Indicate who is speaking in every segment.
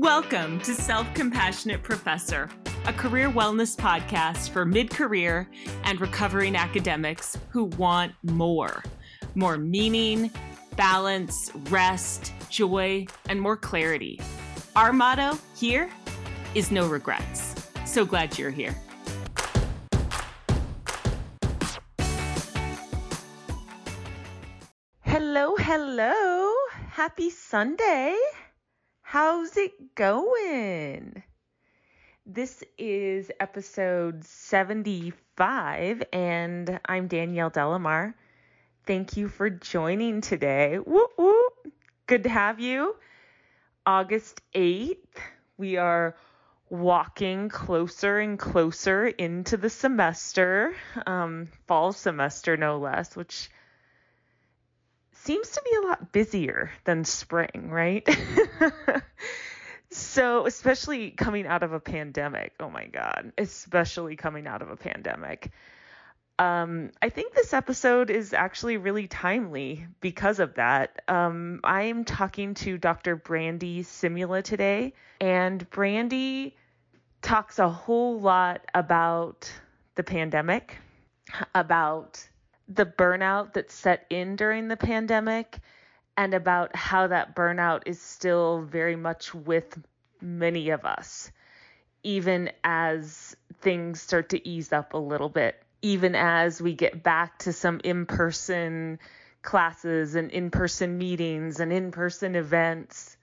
Speaker 1: Welcome to Self Compassionate Professor, a career wellness podcast for mid career and recovering academics who want more more meaning, balance, rest, joy, and more clarity. Our motto here is no regrets. So glad you're here. Hello, hello. Happy Sunday. How's it going? This is episode 75, and I'm Danielle De La Mare. Thank you for joining today. Whoop. Good to have you. August 8th, we are walking closer and closer into the semester, um, fall semester, no less, which seems to be a lot busier than spring, right? so, especially coming out of a pandemic. Oh my God, especially coming out of a pandemic. Um, I think this episode is actually really timely because of that. Um, I am talking to Dr. Brandy Simula today, and Brandy talks a whole lot about the pandemic, about the burnout that set in during the pandemic and about how that burnout is still very much with many of us, even as things start to ease up a little bit, even as we get back to some in person classes and in person meetings and in person events.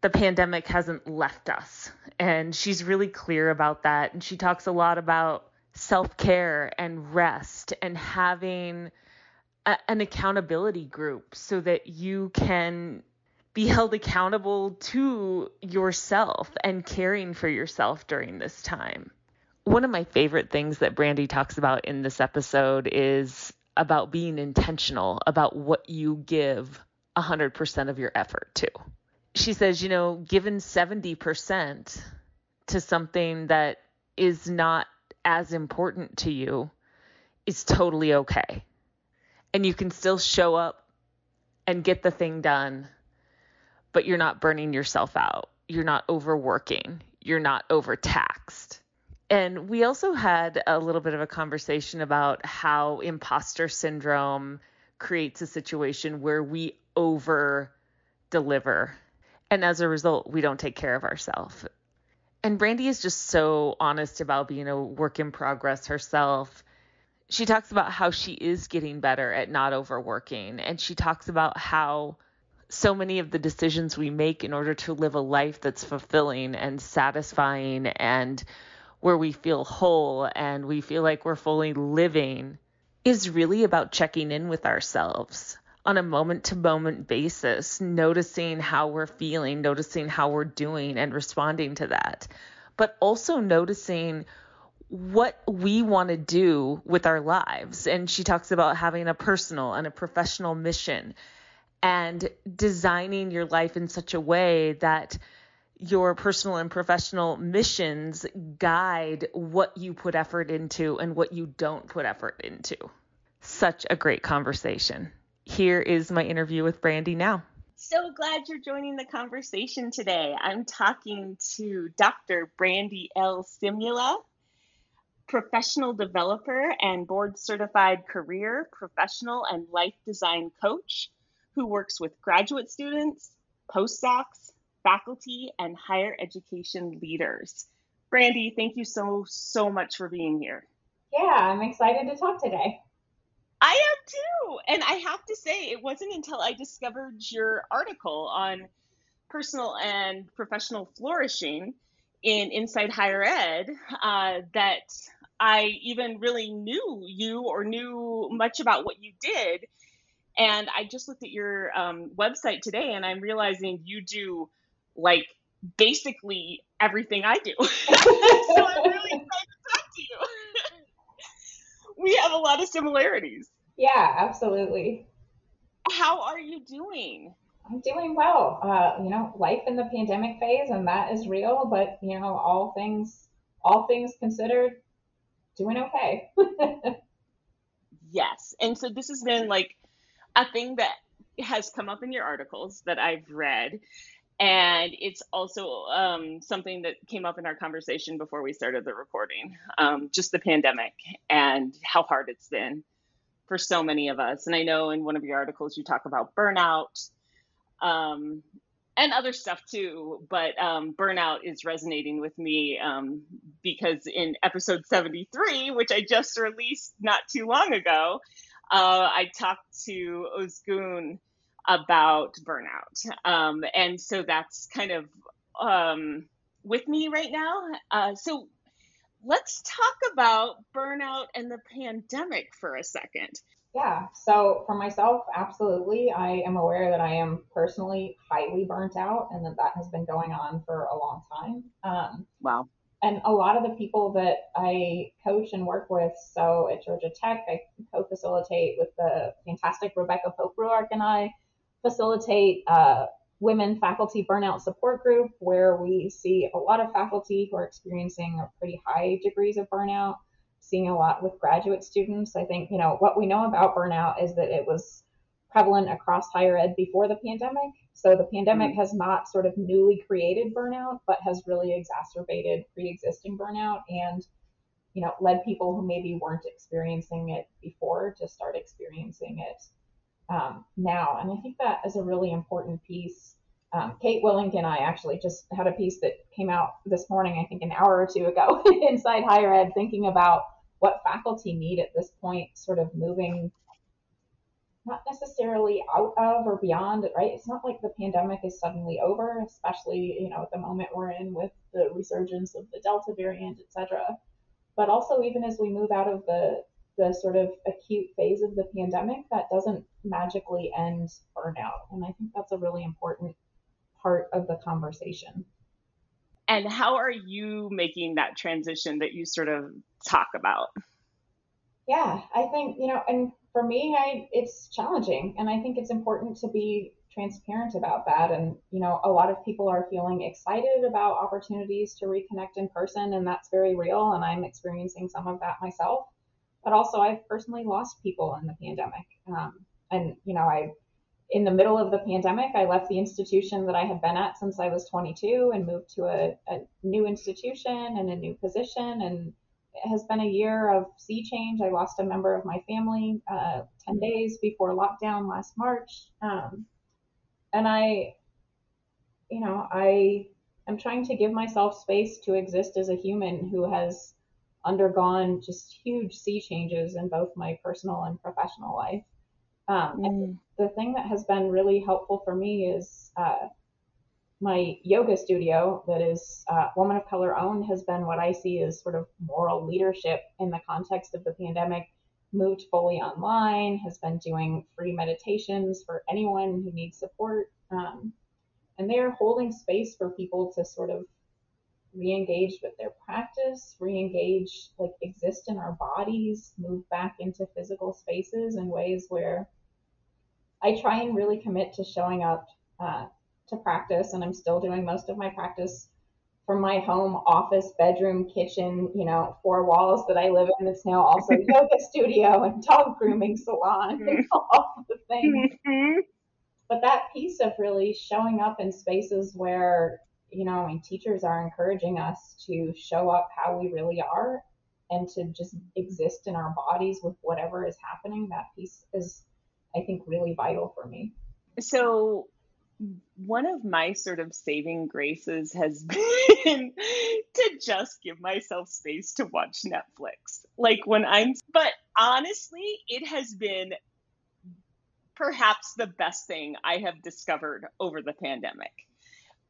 Speaker 1: The pandemic hasn't left us. And she's really clear about that. And she talks a lot about self care and rest and having a, an accountability group so that you can be held accountable to yourself and caring for yourself during this time. One of my favorite things that Brandy talks about in this episode is about being intentional about what you give 100% of your effort to. She says, you know, given 70% to something that is not as important to you is totally okay. And you can still show up and get the thing done, but you're not burning yourself out. You're not overworking. You're not overtaxed. And we also had a little bit of a conversation about how imposter syndrome creates a situation where we over deliver. And as a result, we don't take care of ourselves and Brandy is just so honest about being a work in progress herself. She talks about how she is getting better at not overworking, and she talks about how so many of the decisions we make in order to live a life that's fulfilling and satisfying and where we feel whole and we feel like we're fully living is really about checking in with ourselves on a moment to moment basis, noticing how we're feeling, noticing how we're doing, and responding to that. But also noticing what we want to do with our lives. And she talks about having a personal and a professional mission and designing your life in such a way that your personal and professional missions guide what you put effort into and what you don't put effort into. Such a great conversation here is my interview with Brandy now.
Speaker 2: So glad you're joining the conversation today. I'm talking to Dr. Brandy L. Simula, professional developer and board certified career, professional, and life design coach who works with graduate students, postdocs, faculty, and higher education leaders. Brandy, thank you so, so much for being here.
Speaker 3: Yeah, I'm excited to talk today.
Speaker 2: I am too. And I have to say, it wasn't until I discovered your article on personal and professional flourishing in Inside Higher Ed uh, that I even really knew you or knew much about what you did. And I just looked at your um, website today and I'm realizing you do like basically everything I do. so I'm really excited to. We have a lot of similarities.
Speaker 3: Yeah, absolutely.
Speaker 2: How are you doing?
Speaker 3: I'm doing well. Uh, you know, life in the pandemic phase, and that is real. But you know, all things, all things considered, doing okay.
Speaker 2: yes, and so this has been like a thing that has come up in your articles that I've read, and it's also um, something that came up in our conversation before we started the recording um, just the pandemic and how hard it's been for so many of us. And i know in one of your articles you talk about burnout um, and other stuff too but um, burnout is resonating with me um, because in episode 73 which i just released not too long ago uh, i talked to ozgun about burnout. Um, and so that's kind of um, with me right now. Uh, so let's talk about burnout and the pandemic for a second.
Speaker 3: Yeah. So for myself, absolutely. I am aware that I am personally highly burnt out and that that has been going on for a long time. Um,
Speaker 2: wow.
Speaker 3: And a lot of the people that I coach and work with, so at Georgia Tech, I co facilitate with the fantastic Rebecca Pope Ruark and I facilitate a women faculty burnout support group where we see a lot of faculty who are experiencing pretty high degrees of burnout, seeing a lot with graduate students. I think, you know, what we know about burnout is that it was prevalent across higher ed before the pandemic. So the pandemic mm-hmm. has not sort of newly created burnout, but has really exacerbated pre-existing burnout and you know, led people who maybe weren't experiencing it before to start experiencing it um, now. And I think that is a really important piece. Um, Kate Willink and I actually just had a piece that came out this morning, I think an hour or two ago, inside higher ed, thinking about what faculty need at this point, sort of moving not necessarily out of or beyond it, right? It's not like the pandemic is suddenly over, especially, you know, at the moment we're in with the resurgence of the Delta variant, et cetera. But also even as we move out of the the sort of acute phase of the pandemic, that doesn't magically end burnout. And I think that's a really important part of the conversation.
Speaker 2: And how are you making that transition that you sort of talk about?
Speaker 3: Yeah, I think, you know, and for me, I it's challenging and I think it's important to be transparent about that and you know, a lot of people are feeling excited about opportunities to reconnect in person and that's very real and I'm experiencing some of that myself but also I've personally lost people in the pandemic. Um, and, you know, I, in the middle of the pandemic, I left the institution that I had been at since I was 22 and moved to a, a new institution and a new position. And it has been a year of sea change. I lost a member of my family uh, 10 days before lockdown last March. Um, and I, you know, I am trying to give myself space to exist as a human who has undergone just huge sea changes in both my personal and professional life. Um, mm. the thing that has been really helpful for me is uh, my yoga studio that is uh, woman of color owned has been what I see as sort of moral leadership in the context of the pandemic. Moved fully online, has been doing free meditations for anyone who needs support. Um, and they're holding space for people to sort of re-engage with their practice, re-engage, like exist in our bodies, move back into physical spaces in ways where I try and really commit to showing up uh, to practice, and I'm still doing most of my practice from my home, office, bedroom, kitchen, you know, four walls that I live in. It's now also yoga studio and dog grooming salon and all the things. Mm-hmm. But that piece of really showing up in spaces where you know, I mean, teachers are encouraging us to show up how we really are and to just exist in our bodies with whatever is happening. That piece is, I think, really vital for me.
Speaker 2: So, one of my sort of saving graces has been to just give myself space to watch Netflix. Like when I'm, but honestly, it has been perhaps the best thing I have discovered over the pandemic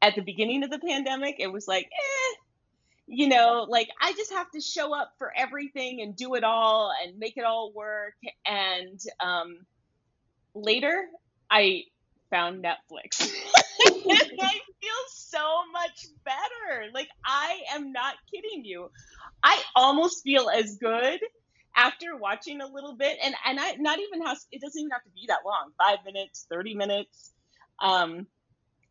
Speaker 2: at the beginning of the pandemic, it was like, eh, you know, like I just have to show up for everything and do it all and make it all work. And um, later, I found Netflix. I feel so much better. Like I am not kidding you. I almost feel as good after watching a little bit, and and I not even has it doesn't even have to be that long, five minutes, thirty minutes. Um,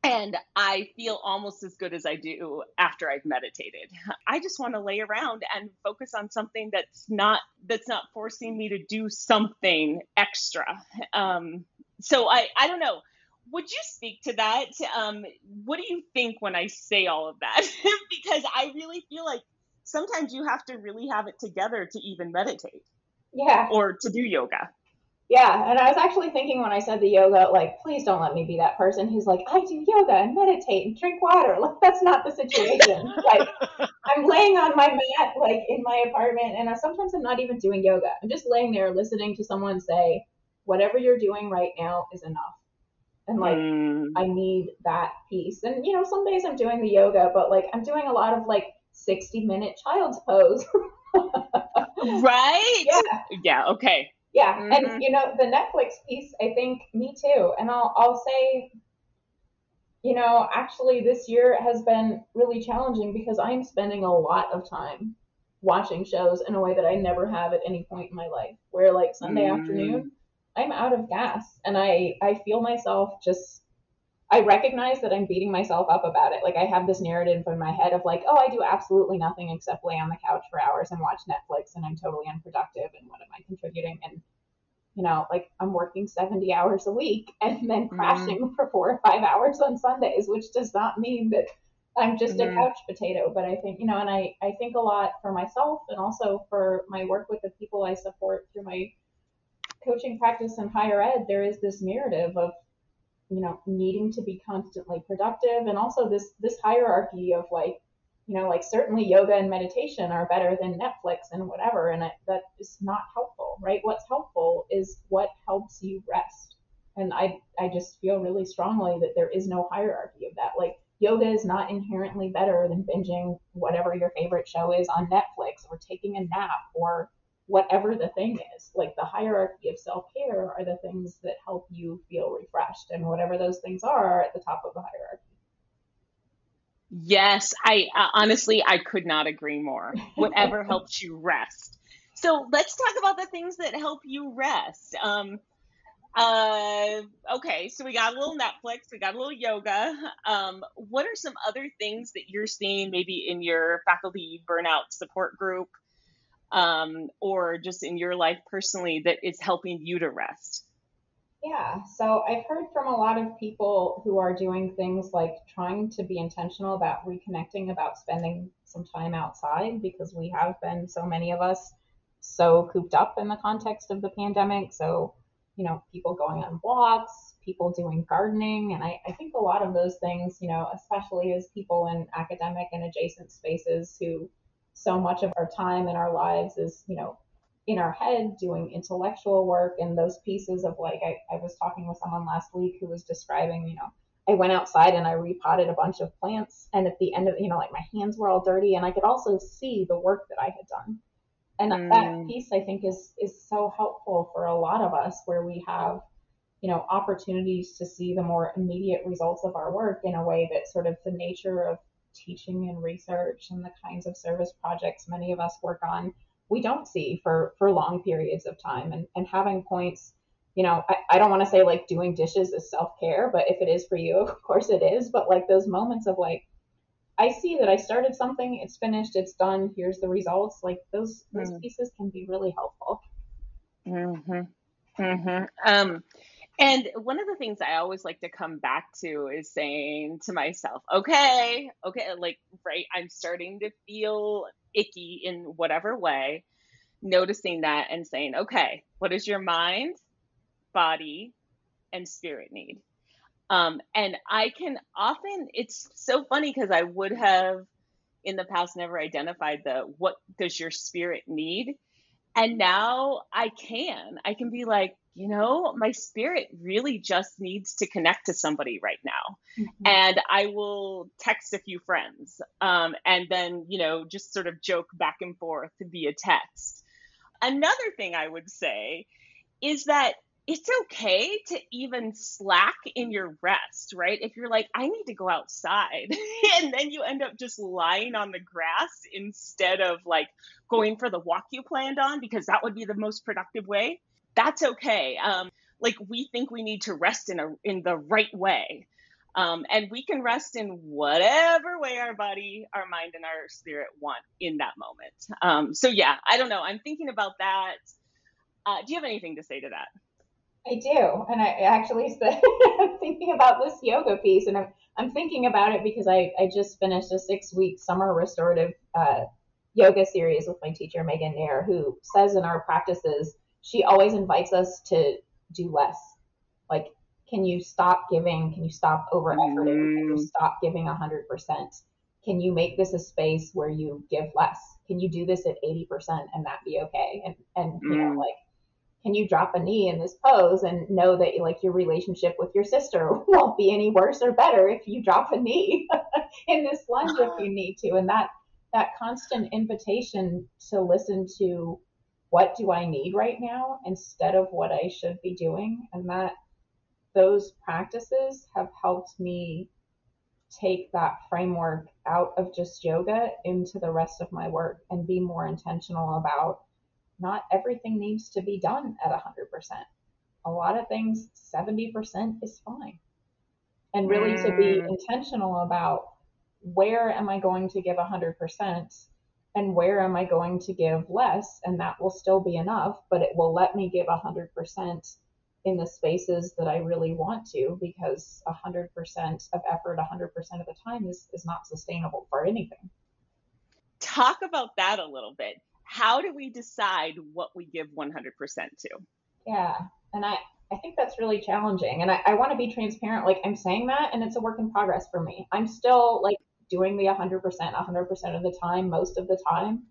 Speaker 2: and I feel almost as good as I do after I've meditated. I just want to lay around and focus on something that's not that's not forcing me to do something extra. Um, so I I don't know. would you speak to that? Um, what do you think when I say all of that? because I really feel like sometimes you have to really have it together to even meditate.
Speaker 3: Yeah.
Speaker 2: Or to do yoga.
Speaker 3: Yeah, and I was actually thinking when I said the yoga, like, please don't let me be that person who's like, I do yoga and meditate and drink water. Like, that's not the situation. like, I'm laying on my mat, like, in my apartment, and I, sometimes I'm not even doing yoga. I'm just laying there listening to someone say, whatever you're doing right now is enough. And, like, mm. I need that piece. And, you know, some days I'm doing the yoga, but, like, I'm doing a lot of, like, 60 minute child's pose.
Speaker 2: right?
Speaker 3: Yeah.
Speaker 2: Yeah, okay
Speaker 3: yeah mm-hmm. and you know the netflix piece i think me too and i'll i'll say you know actually this year has been really challenging because i'm spending a lot of time watching shows in a way that i never have at any point in my life where like sunday mm-hmm. afternoon i'm out of gas and i i feel myself just I recognize that I'm beating myself up about it. Like I have this narrative in my head of like, oh, I do absolutely nothing except lay on the couch for hours and watch Netflix and I'm totally unproductive and what am I contributing? And you know, like I'm working 70 hours a week and then mm-hmm. crashing mm-hmm. for four or five hours on Sundays, which does not mean that I'm just mm-hmm. a couch potato. But I think, you know, and I, I think a lot for myself and also for my work with the people I support through my coaching practice in higher ed, there is this narrative of you know needing to be constantly productive. And also this this hierarchy of like you know like certainly yoga and meditation are better than netflix and whatever and I, that is not helpful right? What's helpful is what helps you rest. And i i just feel really strongly that there is no hierarchy of that. Like yoga is not inherently better than binging whatever your favorite show is on netflix or taking a nap or whatever the thing is. Like the hierarchy of self care are the things that help you feel refreshed, and whatever those things are, are at the top of the hierarchy.
Speaker 2: Yes, I uh, honestly I could not agree more. Whatever helps you rest. So let's talk about the things that help you rest. Um, uh, okay, so we got a little Netflix, we got a little yoga. Um, what are some other things that you're seeing maybe in your faculty burnout support group? Um, or just in your life personally that is helping you to rest?
Speaker 3: Yeah, so I've heard from a lot of people who are doing things like trying to be intentional about reconnecting, about spending some time outside because we have been, so many of us, so cooped up in the context of the pandemic. So, you know, people going on walks, people doing gardening. And I, I think a lot of those things, you know, especially as people in academic and adjacent spaces who so much of our time in our lives is, you know, in our head doing intellectual work and those pieces of like, I, I was talking with someone last week who was describing, you know, I went outside and I repotted a bunch of plants. And at the end of, you know, like my hands were all dirty and I could also see the work that I had done. And mm. that piece I think is, is so helpful for a lot of us where we have, you know, opportunities to see the more immediate results of our work in a way that sort of the nature of teaching and research and the kinds of service projects many of us work on, we don't see for, for long periods of time. And, and having points, you know, I, I don't want to say like doing dishes is self care, but if it is for you, of course it is. But like those moments of like, I see that I started something, it's finished, it's done, here's the results. Like those, those mm. pieces can be really helpful.
Speaker 2: Mm-hmm. Mm-hmm. Um, and one of the things I always like to come back to is saying to myself, okay, okay, like, right, I'm starting to feel icky in whatever way, noticing that and saying, okay, what does your mind, body, and spirit need? Um, and I can often, it's so funny because I would have in the past never identified the what does your spirit need? And now I can. I can be like, you know, my spirit really just needs to connect to somebody right now. Mm-hmm. And I will text a few friends um, and then, you know, just sort of joke back and forth via text. Another thing I would say is that it's okay to even slack in your rest, right? If you're like, I need to go outside, and then you end up just lying on the grass instead of like going for the walk you planned on, because that would be the most productive way that's okay. Um, like we think we need to rest in a in the right way. Um, and we can rest in whatever way our body, our mind, and our spirit want in that moment. Um, so yeah, I don't know. I'm thinking about that. Uh, do you have anything to say to that?
Speaker 3: I do. And I actually said, I'm thinking about this yoga piece and I'm, I'm thinking about it because I, I just finished a six week summer restorative uh, yoga series with my teacher, Megan Nair, who says in our practices, she always invites us to do less. Like, can you stop giving? Can you stop over efforting? Can you mm. stop giving 100%? Can you make this a space where you give less? Can you do this at 80% and that be okay? And, and you know, mm. like, can you drop a knee in this pose and know that like your relationship with your sister won't be any worse or better if you drop a knee in this lunge if you need to and that that constant invitation to listen to what do I need right now instead of what I should be doing and that those practices have helped me take that framework out of just yoga into the rest of my work and be more intentional about not everything needs to be done at 100%. A lot of things, 70% is fine. And really to be mm. intentional about where am I going to give 100% and where am I going to give less? And that will still be enough, but it will let me give 100% in the spaces that I really want to because 100% of effort 100% of the time is, is not sustainable for anything.
Speaker 2: Talk about that a little bit how do we decide what we give 100% to?
Speaker 3: Yeah. And I, I think that's really challenging. And I, I want to be transparent. Like I'm saying that, and it's a work in progress for me. I'm still like doing the 100%, 100% of the time, most of the time.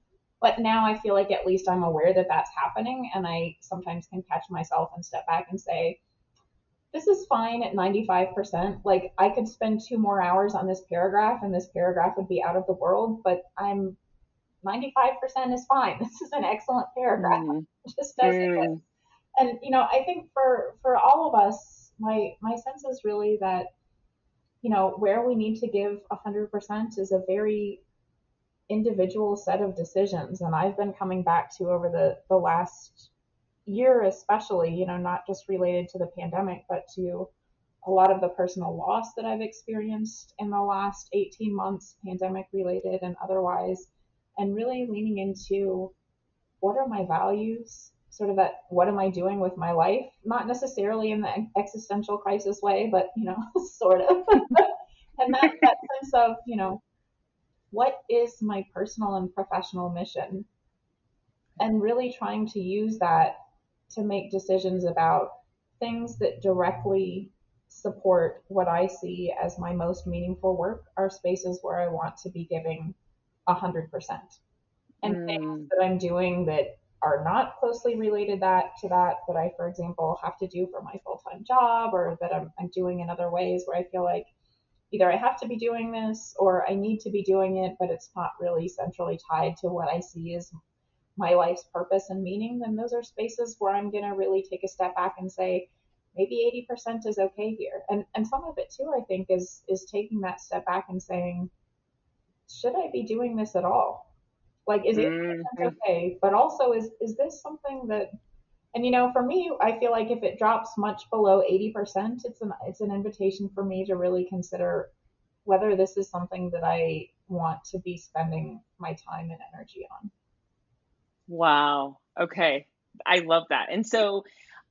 Speaker 3: But now I feel like at least I'm aware that that's happening. And I sometimes can catch myself and step back and say, this is fine at 95%. Like I could spend two more hours on this paragraph and this paragraph would be out of the world, but I'm 95% is fine. This is an excellent paragraph. Mm. Just does mm. it. And you know, I think for for all of us, my my sense is really that you know where we need to give 100% is a very individual set of decisions. And I've been coming back to over the the last year, especially, you know, not just related to the pandemic, but to a lot of the personal loss that I've experienced in the last 18 months, pandemic related and otherwise and really leaning into what are my values sort of that what am i doing with my life not necessarily in the existential crisis way but you know sort of and that, that sense of you know what is my personal and professional mission and really trying to use that to make decisions about things that directly support what i see as my most meaningful work are spaces where i want to be giving 100%. And mm. things that I'm doing that are not closely related that to that that I, for example, have to do for my full time job or that I'm, I'm doing in other ways where I feel like either I have to be doing this or I need to be doing it, but it's not really centrally tied to what I see as my life's purpose and meaning, then those are spaces where I'm going to really take a step back and say, maybe 80% is okay here. And, and some of it too, I think is, is taking that step back and saying, should I be doing this at all? Like, is it mm-hmm. okay? But also, is is this something that, and you know, for me, I feel like if it drops much below eighty percent, it's an it's an invitation for me to really consider whether this is something that I want to be spending my time and energy on.
Speaker 2: Wow. Okay. I love that. And so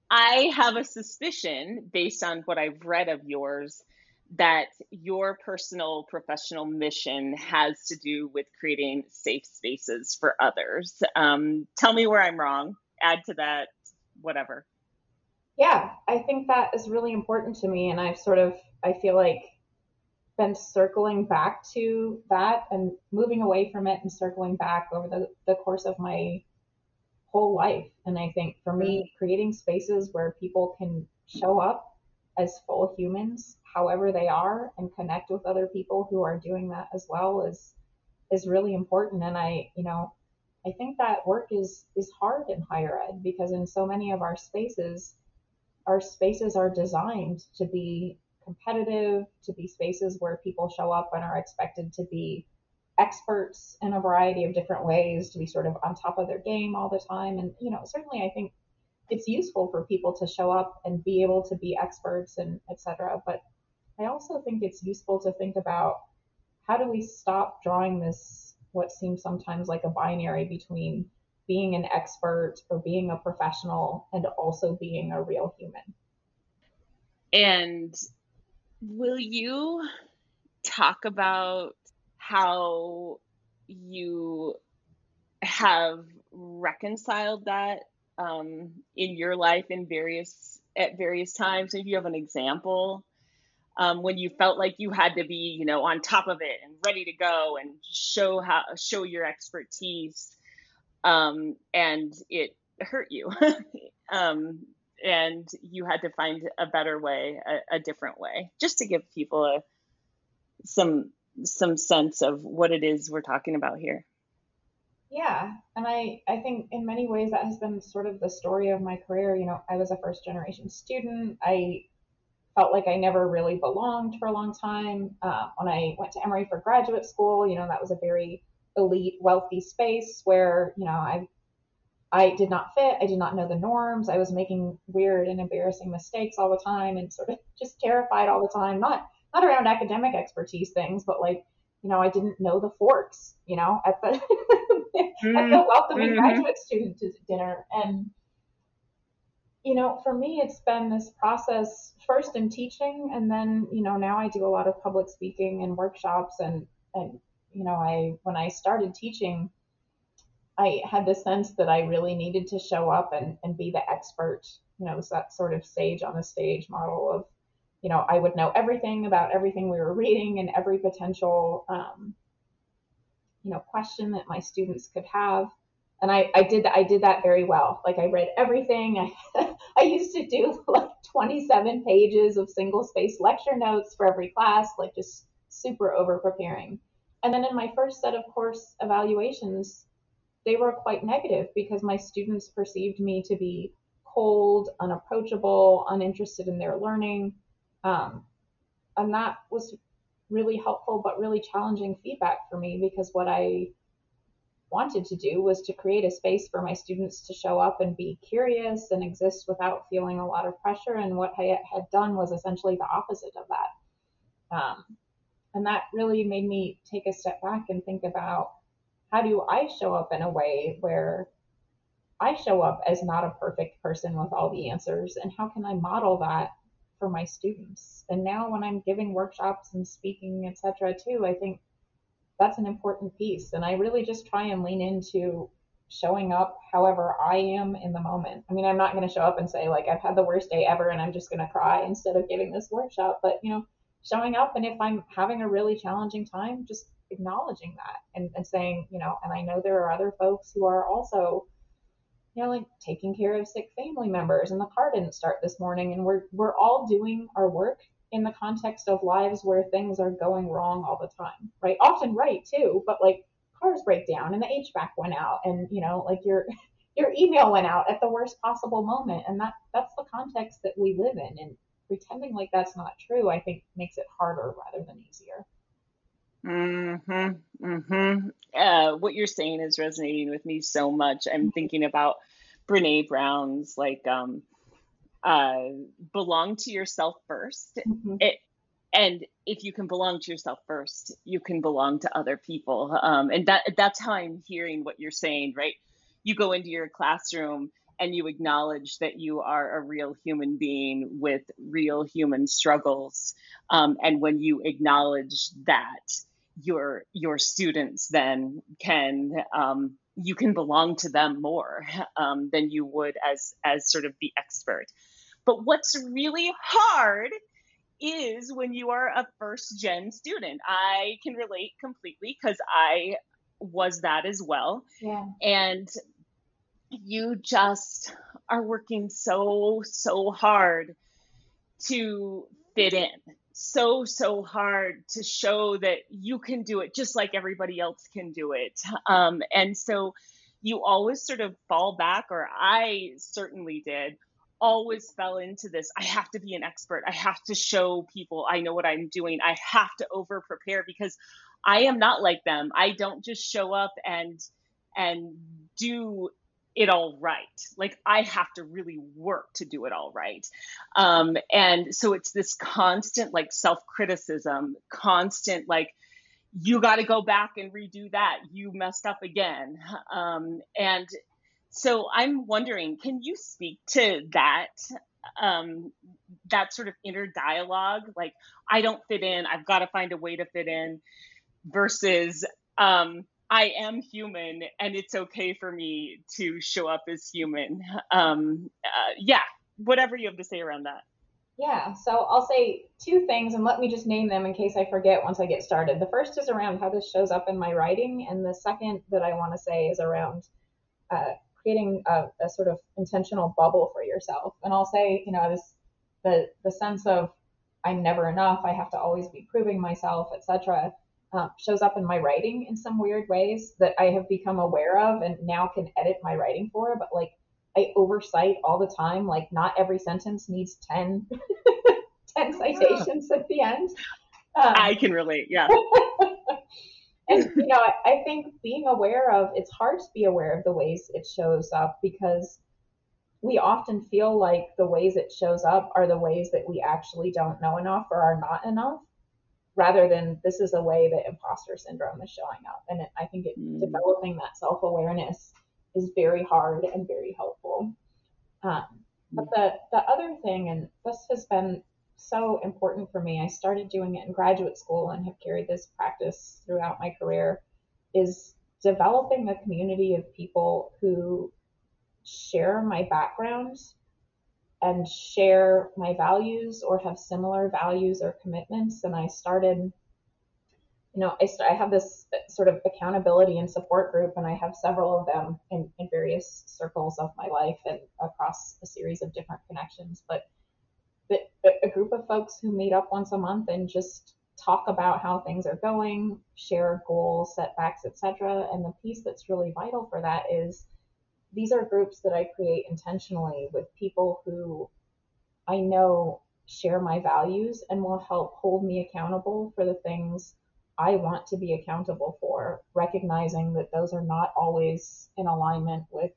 Speaker 2: I have a suspicion based on what I've read of yours that your personal professional mission has to do with creating safe spaces for others. Um, tell me where I'm wrong. Add to that, whatever.
Speaker 3: Yeah, I think that is really important to me. And I've sort of, I feel like, been circling back to that and moving away from it and circling back over the, the course of my whole life. And I think for me, mm-hmm. creating spaces where people can show up as full humans however they are and connect with other people who are doing that as well is is really important. And i you know i think that work is is hard in higher ed because in so many of our spaces our spaces are designed to be competitive to be spaces where people show up and are expected to be experts in a variety of different ways to be sort of on top of their game all the time. And you know certainly i think it's useful for people to show up and be able to be experts and etc but I also think it's useful to think about how do we stop drawing this what seems sometimes like a binary between being an expert or being a professional and also being a real human.
Speaker 2: And will you talk about how you have reconciled that um, in your life in various at various times? if you have an example um, when you felt like you had to be, you know, on top of it and ready to go and show how show your expertise, um, and it hurt you, um, and you had to find a better way, a, a different way, just to give people a some some sense of what it is we're talking about here.
Speaker 3: Yeah, and I I think in many ways that has been sort of the story of my career. You know, I was a first generation student. I felt like I never really belonged for a long time. Uh, when I went to Emory for graduate school, you know, that was a very elite, wealthy space where, you know, I I did not fit. I did not know the norms. I was making weird and embarrassing mistakes all the time and sort of just terrified all the time. Not not around academic expertise things, but like, you know, I didn't know the forks, you know, at the mm-hmm. at the welcoming mm-hmm. graduate student to dinner. And you know, for me, it's been this process first in teaching, and then, you know, now I do a lot of public speaking and workshops. And, and, you know, I, when I started teaching, I had the sense that I really needed to show up and, and be the expert. You know, it was that sort of sage on the stage model of, you know, I would know everything about everything we were reading and every potential, um, you know, question that my students could have and I, I did I did that very well. Like I read everything. I I used to do like 27 pages of single space lecture notes for every class, like just super over preparing. And then in my first set of course evaluations, they were quite negative because my students perceived me to be cold, unapproachable, uninterested in their learning. Um, and that was really helpful but really challenging feedback for me because what I wanted to do was to create a space for my students to show up and be curious and exist without feeling a lot of pressure. And what I had done was essentially the opposite of that. Um, and that really made me take a step back and think about how do I show up in a way where I show up as not a perfect person with all the answers, and how can I model that for my students? And now, when I'm giving workshops and speaking, etc., too, I think that's an important piece. And I really just try and lean into showing up however I am in the moment. I mean, I'm not going to show up and say, like, I've had the worst day ever and I'm just going to cry instead of giving this workshop. But, you know, showing up and if I'm having a really challenging time, just acknowledging that and, and saying, you know, and I know there are other folks who are also, you know, like taking care of sick family members and the car didn't start this morning and we're we're all doing our work in the context of lives where things are going wrong all the time, right? Often right too, but like cars break down and the HVAC went out and you know, like your your email went out at the worst possible moment and that that's the context that we live in and pretending like that's not true I think makes it harder rather than easier.
Speaker 2: Mhm. Mhm. Uh, what you're saying is resonating with me so much. I'm mm-hmm. thinking about Brené Brown's like um uh, belong to yourself 1st mm-hmm. It, and if you can belong to yourself first, you can belong to other people. Um, and that that's how I'm hearing what you're saying, right? You go into your classroom and you acknowledge that you are a real human being with real human struggles. Um, and when you acknowledge that, your your students then can um, you can belong to them more um, than you would as as sort of the expert. But what's really hard is when you are a first gen student. I can relate completely because I was that as well.
Speaker 3: Yeah.
Speaker 2: And you just are working so, so hard to fit in. So, so hard to show that you can do it just like everybody else can do it. Um, and so you always sort of fall back, or I certainly did, always fell into this i have to be an expert. I have to show people i know what i'm doing. I have to over prepare because i am not like them. I don't just show up and and do it all right. Like i have to really work to do it all right. Um, and so it's this constant like self criticism constant like you got to go back and redo that. You messed up again. Um, and so I'm wondering, can you speak to that um, that sort of inner dialogue, like I don't fit in, I've got to find a way to fit in, versus um, I am human and it's okay for me to show up as human. Um, uh, yeah, whatever you have to say around that.
Speaker 3: Yeah, so I'll say two things and let me just name them in case I forget once I get started. The first is around how this shows up in my writing, and the second that I want to say is around uh, creating a, a, sort of intentional bubble for yourself. And I'll say, you know, this the the sense of I'm never enough, I have to always be proving myself, etc. Uh, shows up in my writing in some weird ways that I have become aware of and now can edit my writing for. But like I oversight all the time. Like not every sentence needs 10, 10 citations at the end.
Speaker 2: Um, I can relate. Yeah.
Speaker 3: and you know, I, I think being aware of it's hard to be aware of the ways it shows up because we often feel like the ways it shows up are the ways that we actually don't know enough or are not enough rather than this is a way that imposter syndrome is showing up and it, i think it, mm. developing that self-awareness is very hard and very helpful. Um, but the, the other thing, and this has been so important for me, I started doing it in graduate school and have carried this practice throughout my career, is developing a community of people who share my background and share my values or have similar values or commitments. And I started you know, I, st- I have this sort of accountability and support group, and I have several of them in, in various circles of my life and across a series of different connections. But the, a group of folks who meet up once a month and just talk about how things are going, share goals, setbacks, etc. And the piece that's really vital for that is these are groups that I create intentionally with people who I know share my values and will help hold me accountable for the things I want to be accountable for, recognizing that those are not always in alignment with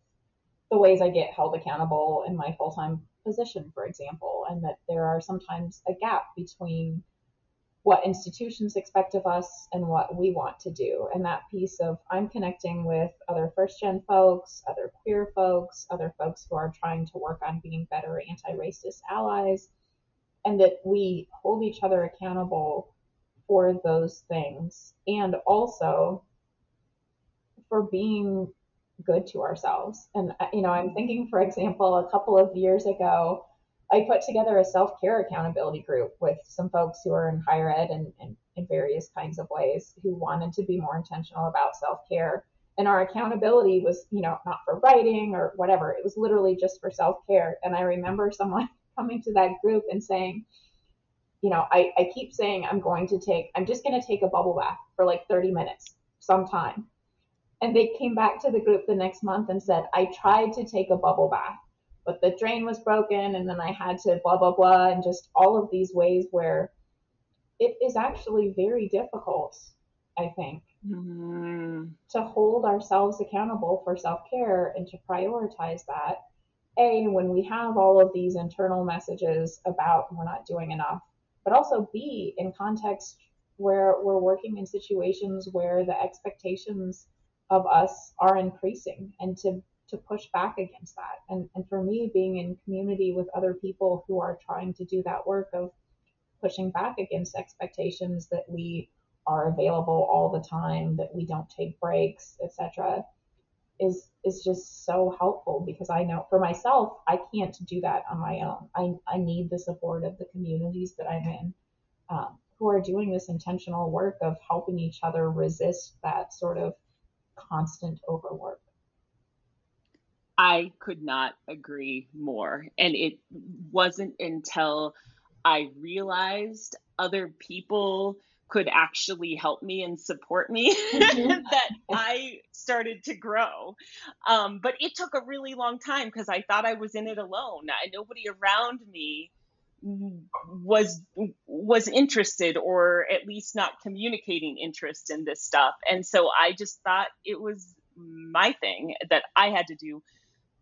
Speaker 3: the ways I get held accountable in my full time position, for example, and that there are sometimes a gap between what institutions expect of us and what we want to do. And that piece of I'm connecting with other first gen folks, other queer folks, other folks who are trying to work on being better anti racist allies, and that we hold each other accountable for those things and also for being good to ourselves. And, uh, you know, I'm thinking, for example, a couple of years ago, I put together a self care accountability group with some folks who are in higher ed and, and in various kinds of ways who wanted to be more intentional about self care. And our accountability was, you know, not for writing or whatever. It was literally just for self care. And I remember someone coming to that group and saying, you know, I, I keep saying I'm going to take, I'm just going to take a bubble bath for like 30 minutes sometime. And they came back to the group the next month and said, I tried to take a bubble bath, but the drain was broken. And then I had to blah, blah, blah. And just all of these ways where it is actually very difficult, I think, mm-hmm. to hold ourselves accountable for self care and to prioritize that. A, when we have all of these internal messages about we're not doing enough, but also B, in context where we're working in situations where the expectations of us are increasing and to to push back against that. And and for me, being in community with other people who are trying to do that work of pushing back against expectations that we are available all the time, that we don't take breaks, etc is is just so helpful because I know for myself I can't do that on my own. I I need the support of the communities that I'm in, um, who are doing this intentional work of helping each other resist that sort of constant overwork.
Speaker 2: I could not agree more, and it wasn't until I realized other people could actually help me and support me mm-hmm. that I started to grow. Um, but it took a really long time because I thought I was in it alone. I, nobody around me was was interested or at least not communicating interest in this stuff and so i just thought it was my thing that i had to do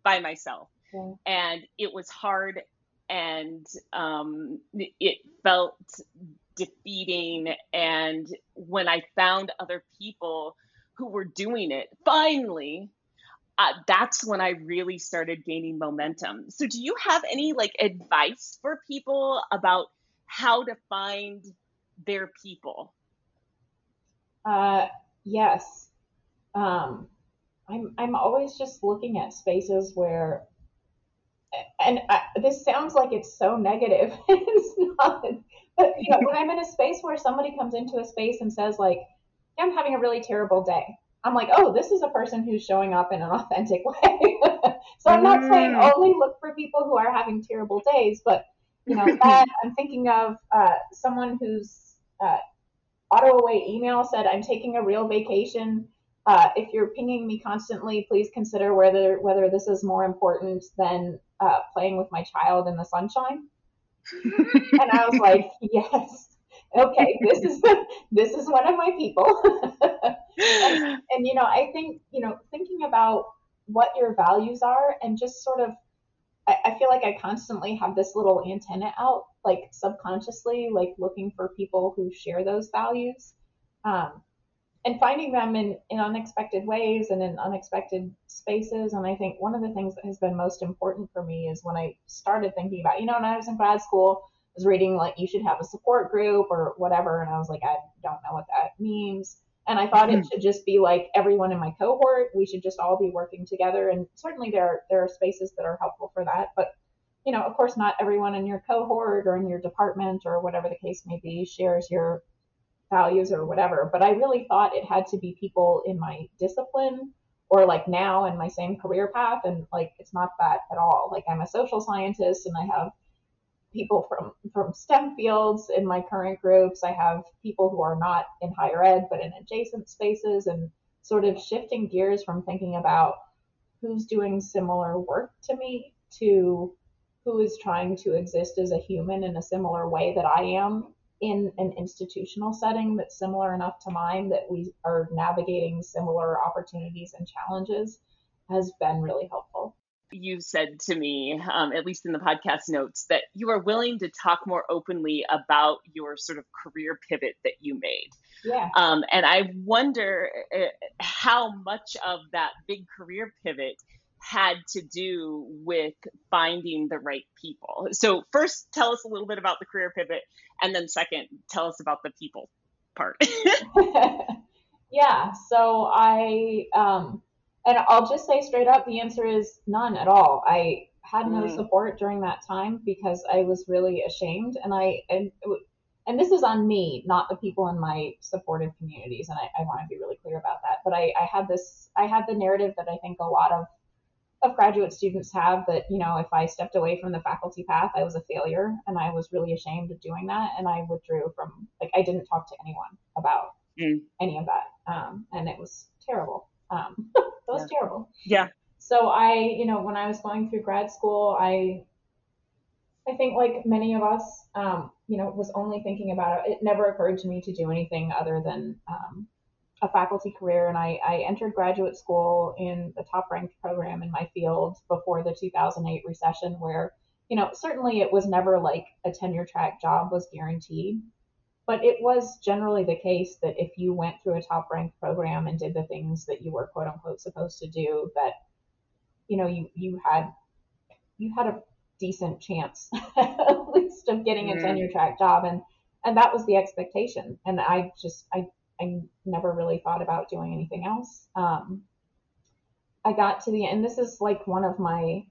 Speaker 2: by myself yeah. and it was hard and um, it felt defeating. And when I found other people who were doing it, finally, uh, that's when I really started gaining momentum. So, do you have any like advice for people about how to find their people?
Speaker 3: Uh, yes. Um, I'm I'm always just looking at spaces where, and I, this sounds like it's so negative. it's not. But you know, when I'm in a space where somebody comes into a space and says like, "I'm having a really terrible day," I'm like, "Oh, this is a person who's showing up in an authentic way." so I'm not saying mm. only look for people who are having terrible days, but you know, that I'm thinking of uh, someone whose uh, auto away email said, "I'm taking a real vacation." Uh, if you're pinging me constantly, please consider whether whether this is more important than uh, playing with my child in the sunshine. and I was like, yes, okay, this is this is one of my people. and, and you know, I think you know, thinking about what your values are and just sort of I, I feel like I constantly have this little antenna out, like subconsciously, like looking for people who share those values. Um, and finding them in, in unexpected ways and in unexpected spaces. And I think one of the things that has been most important for me is when I started thinking about, you know, when I was in grad school, I was reading like you should have a support group or whatever. And I was like, I don't know what that means. And I thought it hmm. should just be like everyone in my cohort. We should just all be working together. And certainly there are, there are spaces that are helpful for that. But, you know, of course, not everyone in your cohort or in your department or whatever the case may be shares your values or whatever. But I really thought it had to be people in my discipline or like now in my same career path. And like, it's not that at all. Like, I'm a social scientist and I have people from, from STEM fields in my current groups. I have people who are not in higher ed, but in adjacent spaces and sort of shifting gears from thinking about who's doing similar work to me to who is trying to exist as a human in a similar way that I am in an institutional setting that's similar enough to mine that we are navigating similar opportunities and challenges has been really helpful.
Speaker 2: You've said to me, um, at least in the podcast notes, that you are willing to talk more openly about your sort of career pivot that you made.
Speaker 3: Yeah.
Speaker 2: Um, and I wonder uh, how much of that big career pivot had to do with finding the right people. So, first, tell us a little bit about the career pivot, and then, second, tell us about the people part.
Speaker 3: yeah, so I, um, and I'll just say straight up the answer is none at all. I had no mm. support during that time because I was really ashamed, and I, and, and this is on me, not the people in my supportive communities, and I, I want to be really clear about that. But I, I had this, I had the narrative that I think a lot of of graduate students have that, you know, if I stepped away from the faculty path, I was a failure and I was really ashamed of doing that. And I withdrew from, like, I didn't talk to anyone about mm. any of that. Um, and it was terrible. Um, it was
Speaker 2: yeah.
Speaker 3: terrible.
Speaker 2: Yeah.
Speaker 3: So I, you know, when I was going through grad school, I, I think like many of us, um, you know, was only thinking about it. It never occurred to me to do anything other than, um, a faculty career and I, I entered graduate school in the top ranked program in my field before the 2008 recession where you know certainly it was never like a tenure track job was guaranteed. But it was generally the case that if you went through a top ranked program and did the things that you were quote unquote supposed to do that you know you you had you had a decent chance at least of getting a tenure track job and and that was the expectation. And i just i I never really thought about doing anything else. Um, I got to the end. This is like one of my.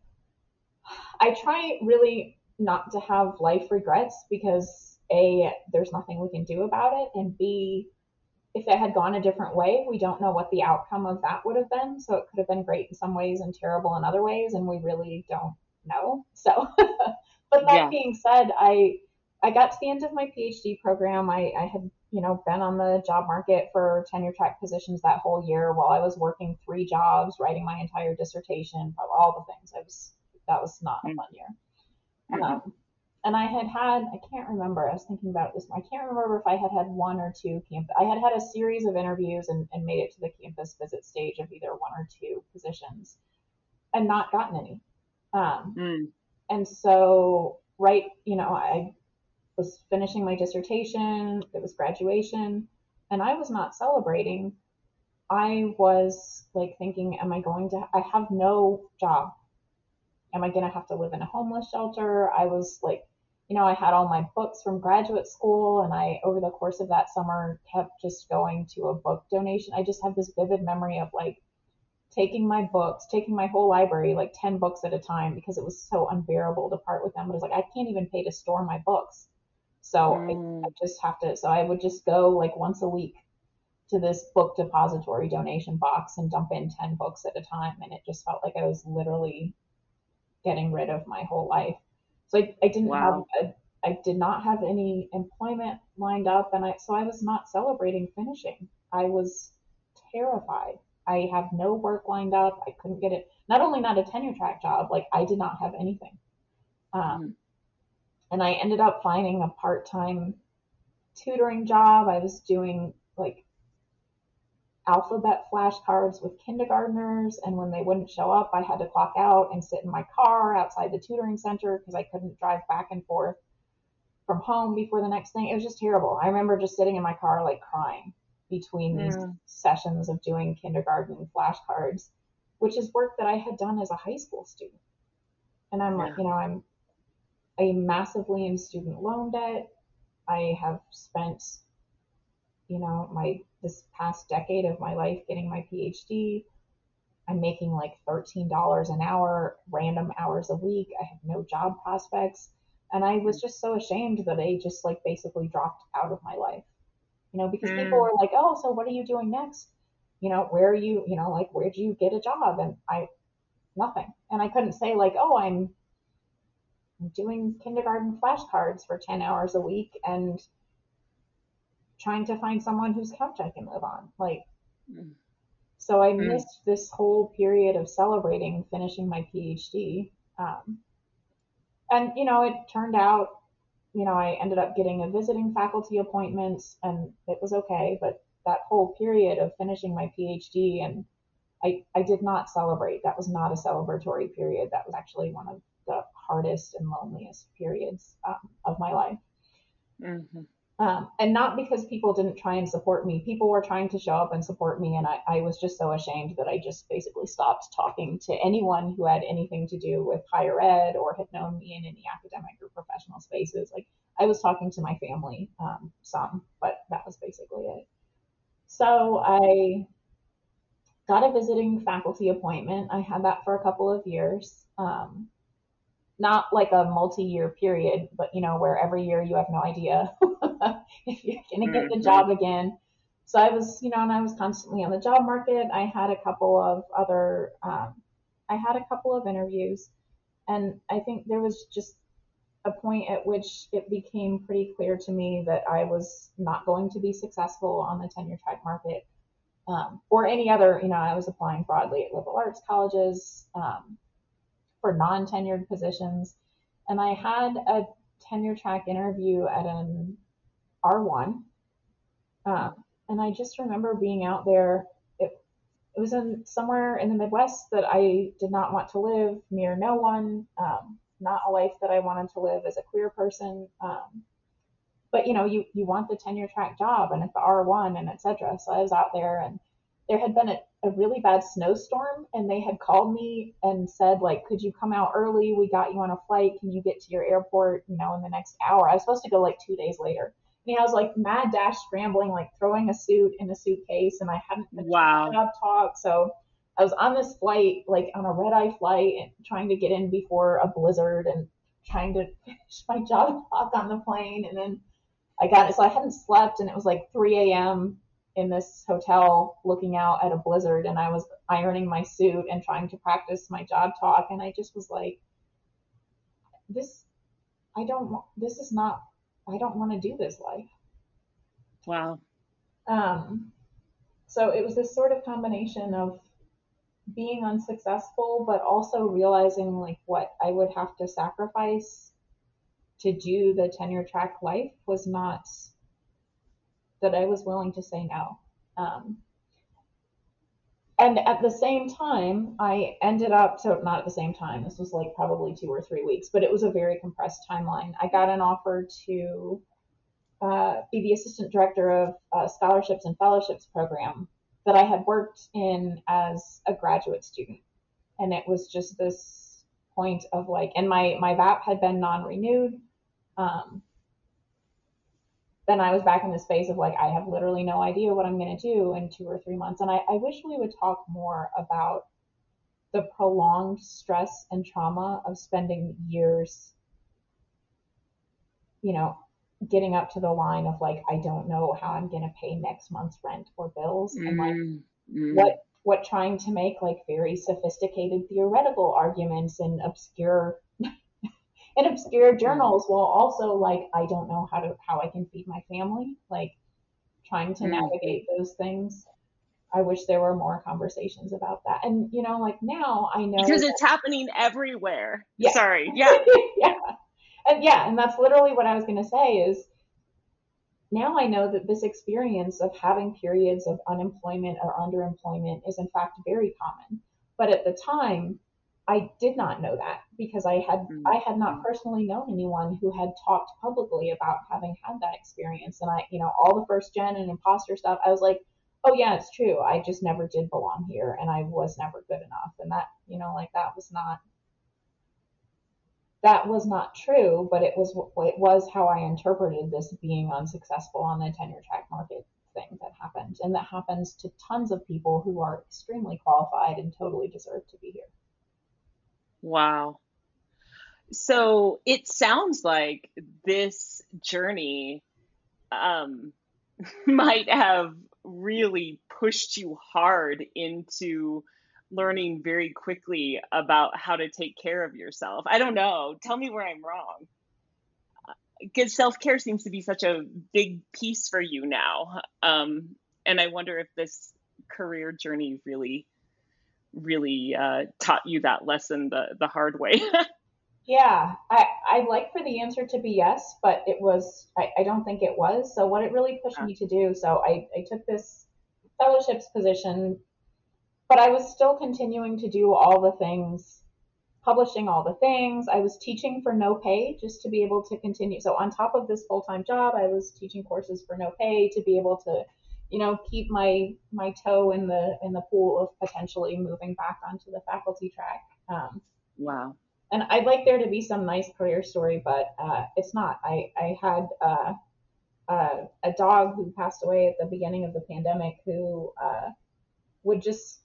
Speaker 3: I try really not to have life regrets because a there's nothing we can do about it, and b if it had gone a different way, we don't know what the outcome of that would have been. So it could have been great in some ways and terrible in other ways, and we really don't know. So, but that yeah. being said, I I got to the end of my PhD program. I, I had you know, been on the job market for tenure track positions that whole year while I was working three jobs, writing my entire dissertation, all the things. I was that was not a fun year. Mm-hmm. Um, and I had had I can't remember. I was thinking about this. I can't remember if I had had one or two camp. I had had a series of interviews and, and made it to the campus visit stage of either one or two positions, and not gotten any. Um, mm. And so right, you know, I was finishing my dissertation, it was graduation, and I was not celebrating I was like thinking, am I going to, I have no job. Am I going to have to live in a homeless shelter? I was like, you know, I had all my books from graduate school and I, over the course of that summer, kept just going to a book donation. I just have this vivid memory of like taking my books, taking my whole library, like 10 books at a time, because it was so unbearable to part with them. It was like, I can't even pay to store my books. So mm. I, I just have to, so I would just go like once a week to this book depository donation box and dump in 10 books at a time. And it just felt like I was literally getting rid of my whole life. So I, I didn't wow. have a, I did not have any employment lined up, and I so I was not celebrating finishing. I was terrified. I have no work lined up. I couldn't get it. Not only not a tenure track job, like I did not have anything. Um, mm. And I ended up finding a part time tutoring job. I was doing like alphabet flashcards with kindergartners. And when they wouldn't show up, I had to clock out and sit in my car outside the tutoring center because I couldn't drive back and forth from home before the next thing. It was just terrible. I remember just sitting in my car, like crying between these sessions of doing kindergarten flashcards, which is work that I had done as a high school student. And I'm yeah. like, you know, I'm a massively in student loan debt. I have spent, you know, my this past decade of my life getting my PhD. I'm making like $13 an hour, random hours a week. I have no job prospects. And I was just so ashamed that I just like basically dropped out of my life. You know, because mm. people were like, oh, so what are you doing next? You know, where are you, you know, like, where'd you get a job? And I, nothing. And I couldn't say, like, oh, I'm doing kindergarten flashcards for 10 hours a week and trying to find someone whose couch I can live on. Like, mm. so I mm. missed this whole period of celebrating finishing my PhD. Um, and, you know, it turned out, you know, I ended up getting a visiting faculty appointment and it was okay. But that whole period of finishing my PhD and I, I did not celebrate. That was not a celebratory period. That was actually one of hardest and loneliest periods um, of my life. Mm-hmm. Um, and not because people didn't try and support me. People were trying to show up and support me, and I, I was just so ashamed that I just basically stopped talking to anyone who had anything to do with higher ed or had known me in any academic or professional spaces. Like I was talking to my family um, some, but that was basically it. So I got a visiting faculty appointment. I had that for a couple of years. Um, not like a multi-year period, but you know, where every year you have no idea if you're going to get the mm-hmm. job again. So I was, you know, and I was constantly on the job market. I had a couple of other, um, I had a couple of interviews, and I think there was just a point at which it became pretty clear to me that I was not going to be successful on the tenure track market. Um, or any other, you know, I was applying broadly at liberal arts colleges, um, for non-tenured positions. And I had a tenure track interview at an R1. Um, and I just remember being out there. It, it was in somewhere in the Midwest that I did not want to live near no one, um, not a life that I wanted to live as a queer person. Um, but you know, you, you want the tenure track job and it's the R1 and etc. So I was out there and there had been a, a really bad snowstorm and they had called me and said like could you come out early? We got you on a flight. Can you get to your airport you know in the next hour? I was supposed to go like two days later. And i was like mad dash scrambling like throwing a suit in a suitcase and i hadn't been
Speaker 1: wow.
Speaker 3: job talk. So i was on this flight like on a red eye flight and trying to get in before a blizzard and trying to finish my job talk on the plane. And then i got it so i hadn't slept and it was like 3 a.m in this hotel looking out at a blizzard and I was ironing my suit and trying to practice my job talk and I just was like this I don't this is not I don't want to do this life.
Speaker 1: Wow.
Speaker 3: Um so it was this sort of combination of being unsuccessful but also realizing like what I would have to sacrifice to do the tenure track life was not that I was willing to say no. Um, and at the same time, I ended up, so not at the same time, this was like probably two or three weeks, but it was a very compressed timeline. I got an offer to uh, be the assistant director of uh, scholarships and fellowships program that I had worked in as a graduate student. And it was just this point of like, and my, my VAP had been non renewed. Um, then I was back in the space of like, I have literally no idea what I'm going to do in two or three months. And I, I wish we would talk more about the prolonged stress and trauma of spending years, you know, getting up to the line of like, I don't know how I'm going to pay next month's rent or bills. Mm-hmm. And like, mm-hmm. what, what trying to make like very sophisticated theoretical arguments and obscure in obscure journals while also like I don't know how to how I can feed my family, like trying to mm-hmm. navigate those things. I wish there were more conversations about that. And you know, like now I know
Speaker 2: because it's happening everywhere. Yeah. Sorry. Yeah.
Speaker 3: yeah. And yeah, and that's literally what I was going to say is now I know that this experience of having periods of unemployment or underemployment is in fact very common. But at the time, I did not know that because I had mm-hmm. I had not personally known anyone who had talked publicly about having had that experience. And I, you know, all the first gen and imposter stuff, I was like, oh yeah, it's true. I just never did belong here, and I was never good enough. And that, you know, like that was not that was not true, but it was it was how I interpreted this being unsuccessful on the tenure track market thing that happened, and that happens to tons of people who are extremely qualified and totally deserve to be here.
Speaker 2: Wow. So it sounds like this journey um, might have really pushed you hard into learning very quickly about how to take care of yourself. I don't know. Tell me where I'm wrong. Because self care seems to be such a big piece for you now. Um, and I wonder if this career journey really really uh, taught you that lesson the the hard way.
Speaker 3: yeah, I I'd like for the answer to be yes, but it was I, I don't think it was. So what it really pushed me to do, so I, I took this fellowships position, but I was still continuing to do all the things, publishing all the things. I was teaching for no pay just to be able to continue. So on top of this full time job, I was teaching courses for no pay to be able to you know, keep my my toe in the in the pool of potentially moving back onto the faculty track. Um,
Speaker 2: wow.
Speaker 3: And I'd like there to be some nice career story, but uh, it's not. I I had uh, uh, a dog who passed away at the beginning of the pandemic who uh, would just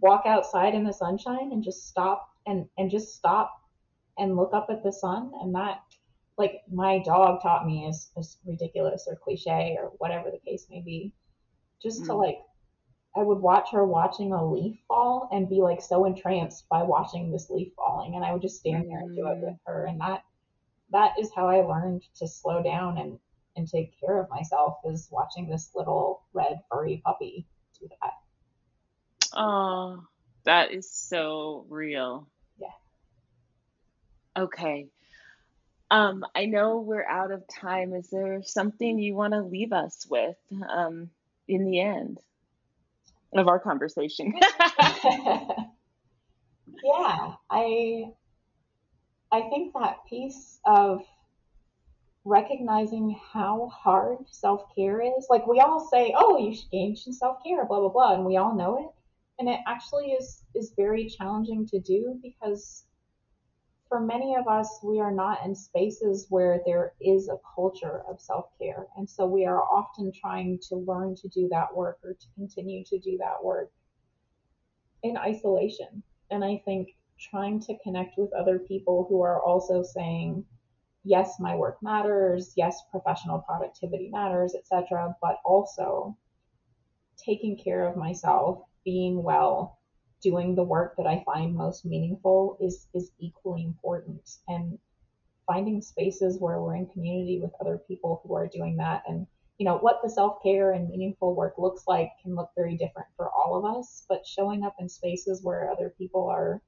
Speaker 3: walk outside in the sunshine and just stop and and just stop and look up at the sun and that like my dog taught me is, is ridiculous or cliche or whatever the case may be just mm. to like I would watch her watching a leaf fall and be like so entranced by watching this leaf falling and I would just stand there and do it with her and that that is how I learned to slow down and and take care of myself is watching this little red furry puppy do that.
Speaker 2: Oh, that is so real.
Speaker 3: Yeah.
Speaker 2: Okay. Um, I know we're out of time. Is there something you want to leave us with? Um, in the end of our conversation.
Speaker 3: yeah, I I think that piece of recognizing how hard self-care is. Like we all say, "Oh, you should engage in self-care," blah blah blah, and we all know it. And it actually is is very challenging to do because for many of us, we are not in spaces where there is a culture of self care. And so we are often trying to learn to do that work or to continue to do that work in isolation. And I think trying to connect with other people who are also saying, yes, my work matters, yes, professional productivity matters, etc., but also taking care of myself, being well, doing the work that I find most meaningful is is equally important. And finding spaces where we're in community with other people who are doing that and you know what the self-care and meaningful work looks like can look very different for all of us but showing up in spaces where other people are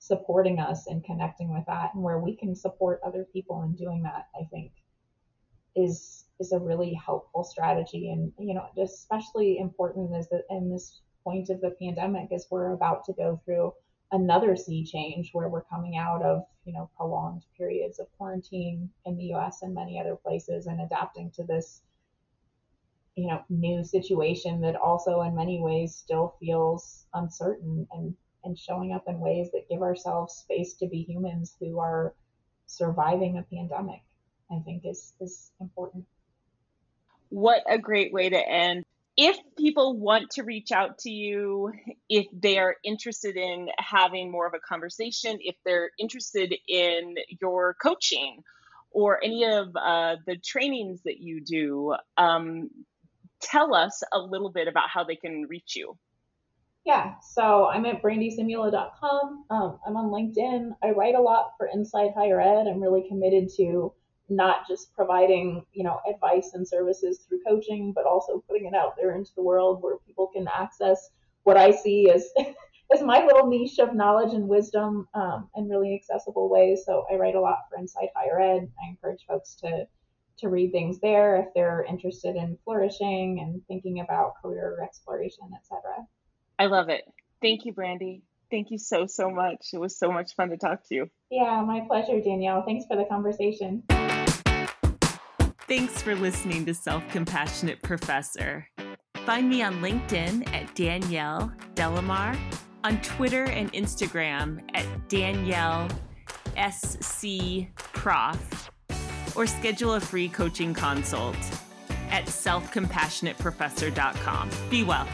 Speaker 3: supporting us and connecting with that and where we can support other people in doing that i think is is a really helpful strategy. And you know especially important is that in this point of the pandemic is we're about to go through another sea change where we're coming out of you know prolonged periods of quarantine in the US and many other places and adapting to this you know new situation that also in many ways still feels uncertain and and showing up in ways that give ourselves space to be humans who are surviving a pandemic i think is is important.
Speaker 2: What a great way to end if people want to reach out to you, if they are interested in having more of a conversation, if they're interested in your coaching or any of uh, the trainings that you do, um, tell us a little bit about how they can reach you.
Speaker 3: Yeah, so I'm at brandysimula.com. Um, I'm on LinkedIn. I write a lot for Inside Higher Ed. I'm really committed to not just providing, you know, advice and services through coaching, but also putting it out there into the world where people can access what I see as as my little niche of knowledge and wisdom um, in really accessible ways. So I write a lot for Inside Higher Ed. I encourage folks to to read things there if they're interested in flourishing and thinking about career exploration, etc.
Speaker 2: I love it. Thank you, Brandy. Thank you so, so much. It was so much fun to talk to you.
Speaker 3: Yeah, my pleasure, Danielle. Thanks for the conversation.
Speaker 1: Thanks for listening to Self Compassionate Professor. Find me on LinkedIn at Danielle De La Mare, on Twitter and Instagram at Danielle SC Prof, or schedule a free coaching consult at selfcompassionateprofessor.com. Be well.